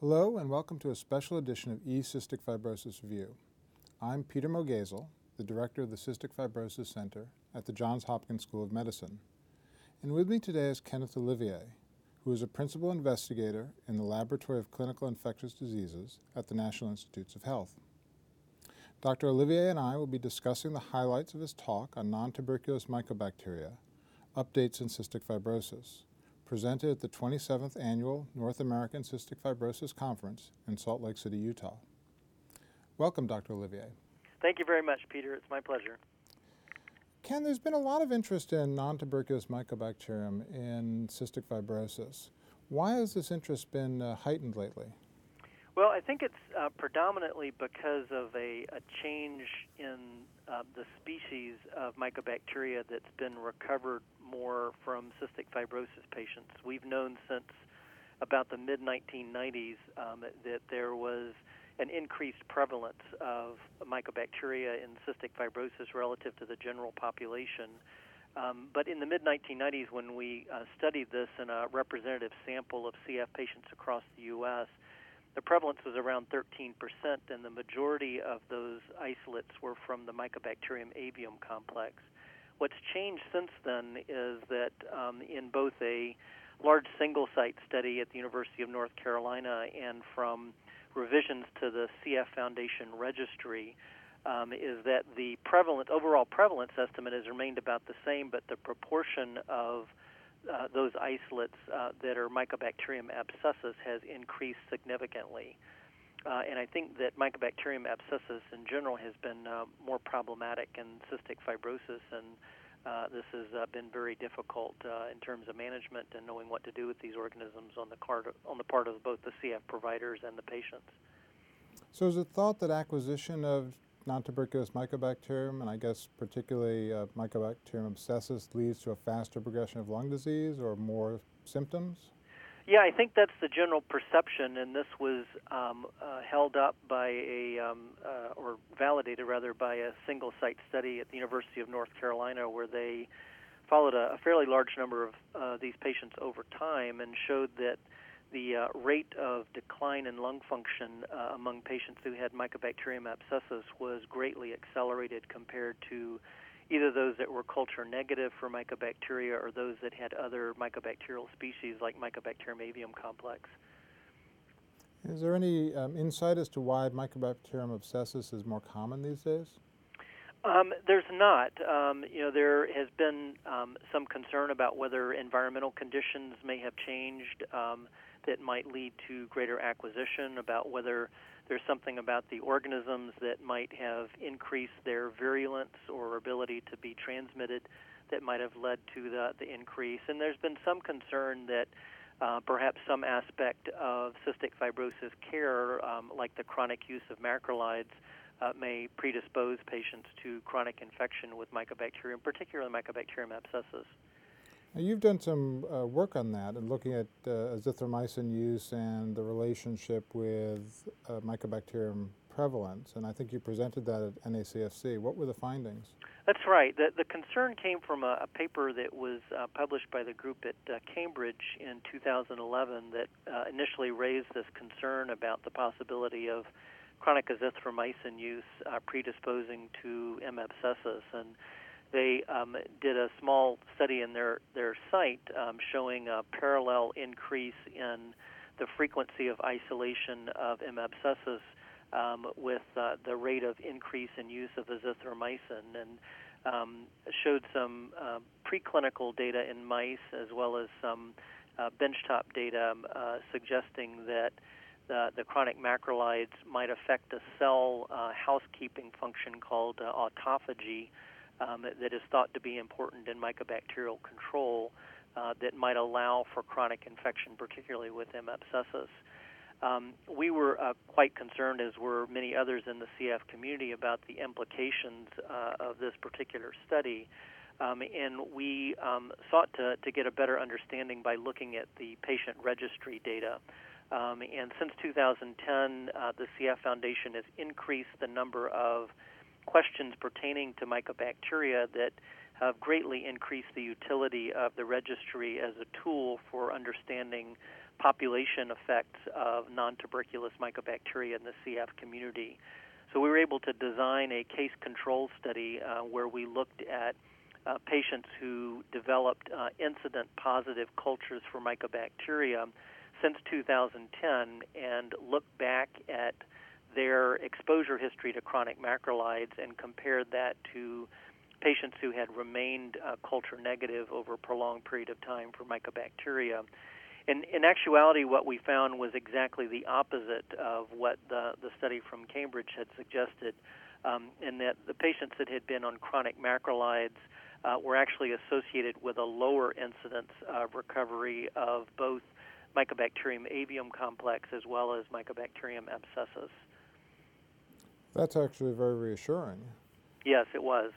Hello, and welcome to a special edition of eCystic Fibrosis Review. I'm Peter Mogayzel, the director of the Cystic Fibrosis Center at the Johns Hopkins School of Medicine. And with me today is Kenneth Olivier, who is a principal investigator in the Laboratory of Clinical Infectious Diseases at the National Institutes of Health. Dr. Olivier and I will be discussing the highlights of his talk on non-tuberculous mycobacteria, updates in cystic fibrosis, presented at the 27th Annual North American Cystic Fibrosis Conference in Salt Lake City, Utah. Welcome, Dr. Olivier. Thank you very much, Peter. It's my pleasure. Ken, there's been a lot of interest in non-tuberculous mycobacterium in cystic fibrosis. Why has this interest been uh, heightened lately? Well, I think it's uh, predominantly because of a, a change in uh, the species of mycobacteria that's been recovered more from cystic fibrosis patients. We've known since about the mid 1990s um, that there was an increased prevalence of mycobacteria in cystic fibrosis relative to the general population. Um, but in the mid 1990s, when we uh, studied this in a representative sample of CF patients across the U.S., the prevalence was around 13%, and the majority of those isolates were from the Mycobacterium avium complex. What's changed since then is that um, in both a large single site study at the University of North Carolina and from revisions to the CF Foundation registry, um, is that the prevalent overall prevalence estimate has remained about the same, but the proportion of uh, those isolates uh, that are Mycobacterium abscessus has increased significantly. Uh, and I think that Mycobacterium abscessus in general has been uh, more problematic in cystic fibrosis, and uh, this has been very difficult in terms of management and knowing what to do with these organisms on the, card, on the part of both the CF providers and the patients. So, is it thought that acquisition of non-tuberculous mycobacterium, and I guess particularly uh, Mycobacterium abscessus, leads to a faster progression of lung disease or more symptoms? Yeah, I think that's the general perception, and this was um, uh, held up by a, um, uh, or validated rather, by a single site study at the University of North Carolina where they followed a, a fairly large number of uh, these patients over time and showed that the uh, rate of decline in lung function uh, among patients who had Mycobacterium abscessus was greatly accelerated compared to either those that were culture negative for mycobacteria or those that had other mycobacterial species like Mycobacterium avium complex. Is there any um, insight as to why Mycobacterium abscessus is more common these days? Um, there's not. Um, you know, there has been um, some concern about whether environmental conditions may have changed um, that might lead to greater acquisition, about whether there's something about the organisms that might have increased their virulence or ability to be transmitted that might have led to the, the increase. And there's been some concern that uh, perhaps some aspect of cystic fibrosis care, um, like the chronic use of macrolides, uh, may predispose patients to chronic infection with mycobacterium, particularly Mycobacterium abscessus. Now you've done some uh, work on that and looking at uh, azithromycin use and the relationship with uh, mycobacterium prevalence, and I think you presented that at NACFC. What were the findings? That's right. The, the concern came from a, a paper that was uh, published by the group at uh, Cambridge in 2011 that uh, initially raised this concern about the possibility of chronic azithromycin use predisposing to M. abscessus. And they um, did a small study in their their site um, showing a parallel increase in the frequency of isolation of M. abscessus um, with uh, the rate of increase in use of azithromycin, and um, showed some uh, preclinical data in mice as well as some uh, benchtop data um, uh, suggesting that the, the, chronic macrolides might affect a cell uh, housekeeping function called uh, autophagy um, that is thought to be important in mycobacterial control uh, that might allow for chronic infection, particularly with M. abscessus. Um, we were uh, quite concerned, as were many others in the CF community, about the implications uh, of this particular study. Um, and we um, sought to, to get a better understanding by looking at the patient registry data. Um, and since 2010, uh, the CF Foundation has increased the number of questions pertaining to mycobacteria that have greatly increased the utility of the registry as a tool for understanding population effects of non tuberculous mycobacteria in the CF community. So we were able to design a case control study uh, where we looked at uh, patients who developed uh, incident positive cultures for mycobacteria since 2010 and looked back at their exposure history to chronic macrolides and compared that to patients who had remained uh, culture negative over a prolonged period of time for mycobacteria. In, in actuality, what we found was exactly the opposite of what the, the study from Cambridge had suggested, um, in that the patients that had been on chronic macrolides uh, were actually associated with a lower incidence of recovery of both Mycobacterium avium complex as well as Mycobacterium abscessus. That's actually very reassuring. Yes, it was.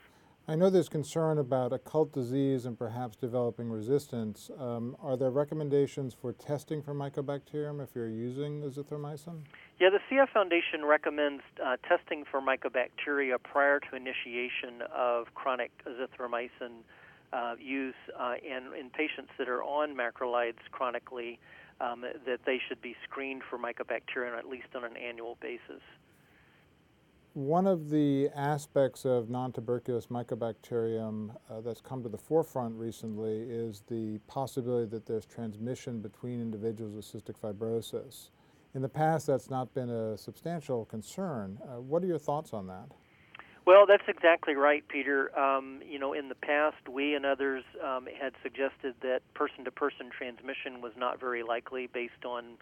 I know there's concern about occult disease and perhaps developing resistance. Um, are there recommendations for testing for mycobacterium if you're using azithromycin? Yeah, the CF Foundation recommends uh, testing for mycobacteria prior to initiation of chronic azithromycin uh, use uh, in, in patients that are on macrolides chronically, um, that they should be screened for mycobacterium at least on an annual basis. One of the aspects of non-tuberculous mycobacterium uh, that's come to the forefront recently is the possibility that there's transmission between individuals with cystic fibrosis. In the past, that's not been a substantial concern. Uh, what are your thoughts on that? Well, that's exactly right, Peter. Um, you know, in the past, we and others um, had suggested that person to person transmission was not very likely based on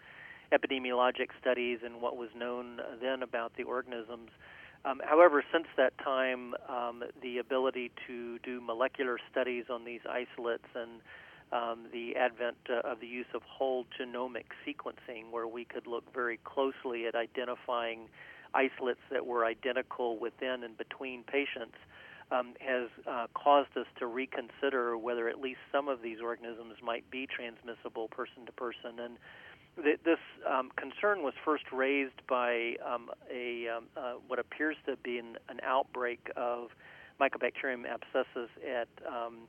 epidemiologic studies and what was known then about the organisms. Um, however, since that time, um, the ability to do molecular studies on these isolates and um, the advent uh, of the use of whole genomic sequencing, where we could look very closely at identifying isolates that were identical within and between patients, um, has uh, caused us to reconsider whether at least some of these organisms might be transmissible person to person. And this um, concern was first raised by um, a um, uh, what appears to be an, an, outbreak of Mycobacterium abscessus at, um,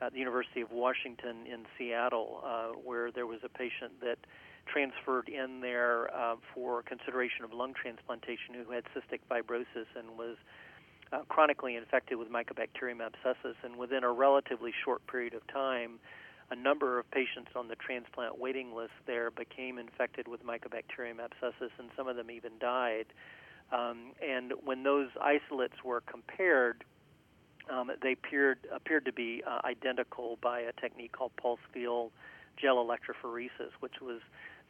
at, the University of Washington in Seattle, uh, where there was a patient that transferred in there uh, for consideration of lung transplantation who had cystic fibrosis and was uh, chronically infected with Mycobacterium abscessus, and within a relatively short period of time a number of patients on the transplant waiting list there became infected with Mycobacterium abscessus, and some of them even died. Um, and when those isolates were compared, um, they appeared appeared to be uh, identical by a technique called pulse field gel electrophoresis, which was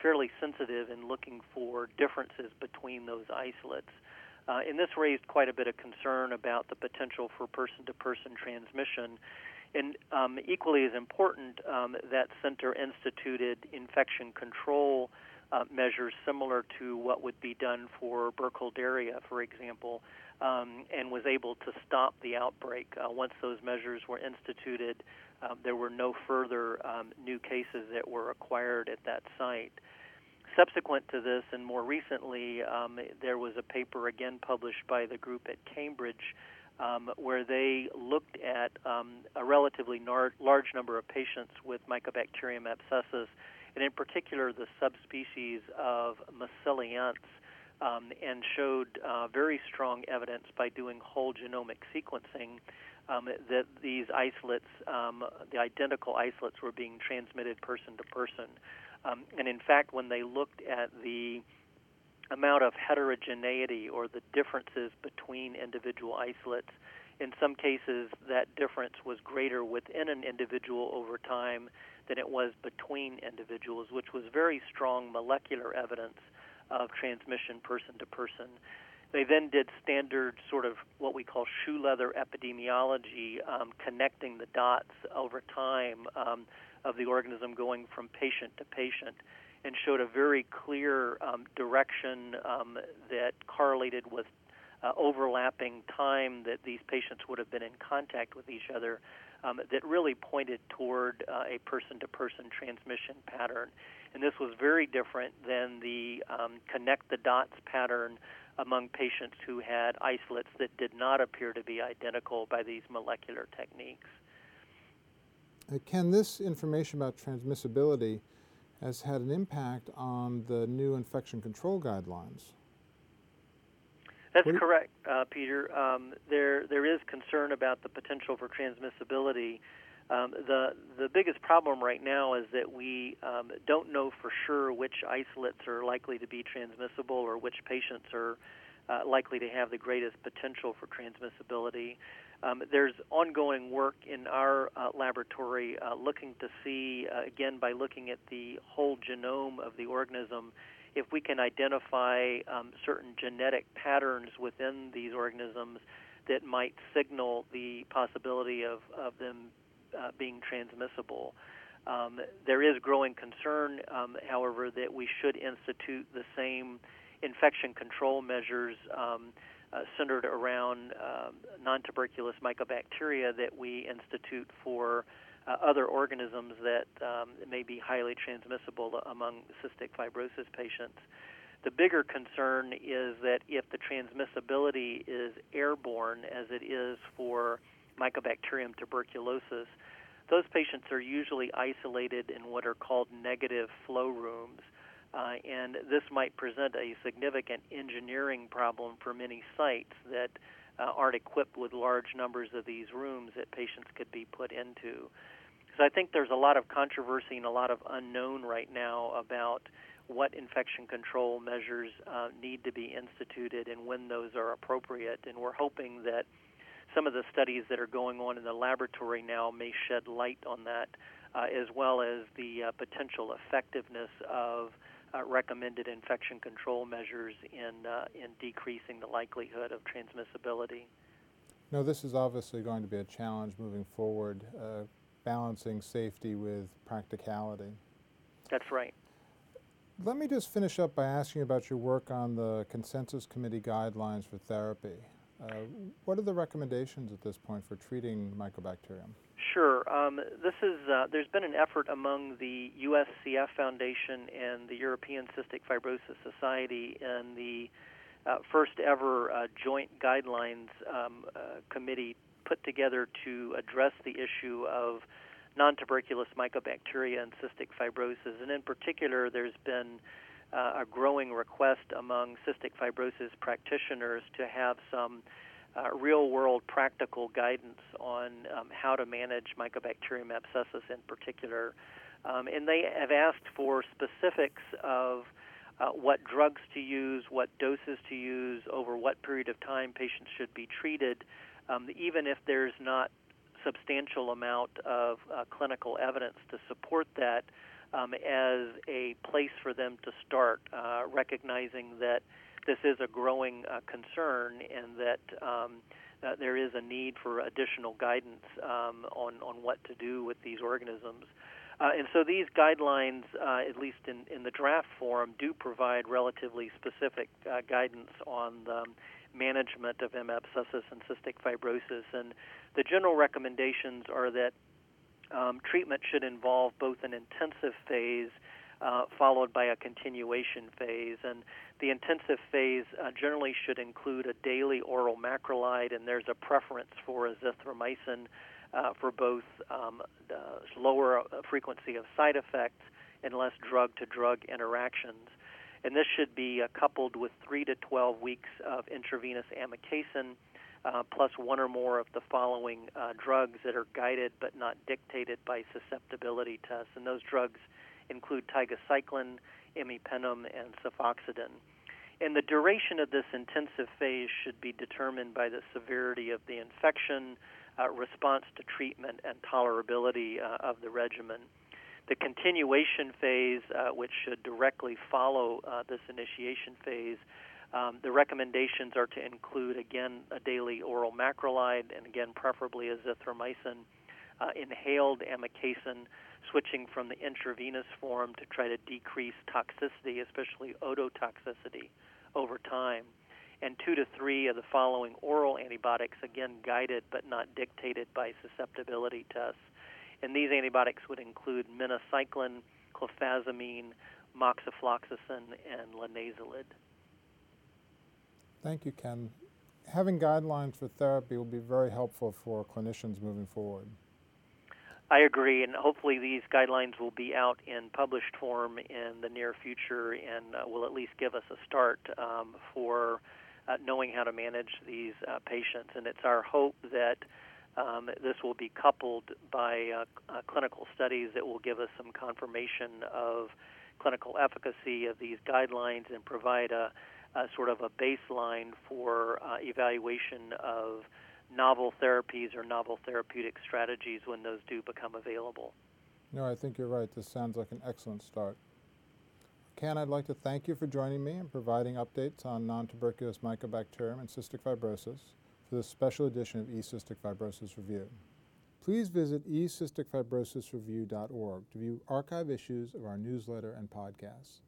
fairly sensitive in looking for differences between those isolates. Uh, and this raised quite a bit of concern about the potential for person to person transmission and um, equally as important, um, that center instituted infection control uh, measures similar to what would be done for Burkholderia, for example, um, and was able to stop the outbreak. Uh, once those measures were instituted, uh, there were no further um, new cases that were acquired at that site. Subsequent to this, and more recently, um, there was a paper again published by the group at Cambridge um, where they looked at um, a relatively nar- large number of patients with Mycobacterium abscessus, and in particular the subspecies of massiliense, um, and showed uh, very strong evidence by doing whole genomic sequencing um, that these isolates, um, the identical isolates, were being transmitted person to person. Um, and in fact, when they looked at the amount of heterogeneity or the differences between individual isolates. In some cases, that difference was greater within an individual over time than it was between individuals, which was very strong molecular evidence of transmission person to person. They then did standard sort of what we call shoe leather epidemiology, um, connecting the dots over time um, of the organism going from patient to patient and showed a very clear um, direction um, that correlated with uh, overlapping time that these patients would have been in contact with each other um, that really pointed toward uh, a person to person transmission pattern. And this was very different than the um, connect the dots pattern among patients who had isolates that did not appear to be identical by these molecular techniques. Uh, Ken, this information about transmissibility has had an impact on the new infection control guidelines. That's correct, uh, Peter. Um, there, there is concern about the potential for transmissibility. Um, the the biggest problem right now is that we um, don't know for sure which isolates are likely to be transmissible or which patients are uh, likely to have the greatest potential for transmissibility. Um, there's ongoing work in our uh, laboratory uh, looking to see, uh, again, by looking at the whole genome of the organism, if we can identify um, certain genetic patterns within these organisms that might signal the possibility of, of them uh, being transmissible. Um, there is growing concern, um, however, that we should institute the same infection control measures um, uh, centered around um, non tuberculous mycobacteria that we institute for uh, other organisms that um, may be highly transmissible among cystic fibrosis patients. The bigger concern is that if the transmissibility is airborne, as it is for Mycobacterium tuberculosis, those patients are usually isolated in what are called negative flow rooms. Uh, and this might present a significant engineering problem for many sites that uh, aren't equipped with large numbers of these rooms that patients could be put into. So I think there's a lot of controversy and a lot of unknown right now about what infection control measures uh, need to be instituted and when those are appropriate. And we're hoping that some of the studies that are going on in the laboratory now may shed light on that, uh, as well as the uh, potential effectiveness of uh, recommended infection control measures in uh, in decreasing the likelihood of transmissibility. Now, this is obviously going to be a challenge moving forward, uh, balancing safety with practicality. That's right. Let me just finish up by asking about your work on the consensus committee guidelines for therapy. Uh, what are the recommendations at this point for treating mycobacterium? Sure. Um, this is uh, there's been an effort among the USCF Foundation and the European Cystic Fibrosis Society and the uh, first ever uh, joint guidelines um, uh, committee put together to address the issue of non-tuberculous mycobacteria and cystic fibrosis. And in particular, there's been uh, a growing request among cystic fibrosis practitioners to have some uh, real world practical guidance on um, how to manage Mycobacterium abscessus in particular. Um, and they have asked for specifics of uh, what drugs to use, what doses to use, over what period of time patients should be treated, um, even if there's not substantial amount of uh, clinical evidence to support that um, as a place for them to start, uh, recognizing that this is a growing uh, concern and that um, uh, there is a need for additional guidance um, on, on what to do with these organisms. Uh, and so these guidelines, uh, at least in, in the draft form, do provide relatively specific uh, guidance on the management of M. abscessus and cystic fibrosis. And the general recommendations are that um, treatment should involve both an intensive phase uh, followed by a continuation phase. And the intensive phase uh, generally should include a daily oral macrolide, and there's a preference for azithromycin uh, for both um, lower frequency of side effects and less drug to drug interactions. And this should be uh, coupled with 3 to 12 weeks of intravenous amikacin. Uh, plus one or more of the following uh, drugs that are guided but not dictated by susceptibility tests. And those drugs include tigecycline, imipenem, and cefoxitin. And the duration of this intensive phase should be determined by the severity of the infection, uh, response to treatment, and tolerability uh, of the regimen. The continuation phase, uh, which should directly follow uh, this initiation phase, um, the recommendations are to include, again, a daily oral macrolide, and again, preferably azithromycin, uh, inhaled amikacin, switching from the intravenous form to try to decrease toxicity, especially ototoxicity, over time. And two to three of the following oral antibiotics, again guided but not dictated by susceptibility tests. And these antibiotics would include minocycline, clofazimine, moxifloxacin, and linezolid. Thank you, Ken. Having guidelines for therapy will be very helpful for clinicians moving forward. I agree, and hopefully these guidelines will be out in published form in the near future and uh, will at least give us a start um, for uh, knowing how to manage these uh, patients. And it's our hope that um, this will be coupled by uh, uh, clinical studies that will give us some confirmation of clinical efficacy of these guidelines and provide a, a sort of a baseline for uh, evaluation of novel therapies or novel therapeutic strategies when those do become available. No, I think you're right. This sounds like an excellent start. Ken, I'd like to thank you for joining me and providing updates on non-tuberculous mycobacterium and cystic fibrosis for this special edition of eCystic Fibrosis Review. Please visit ecysticfibrosisreview.org to view archive issues of our newsletter and podcasts.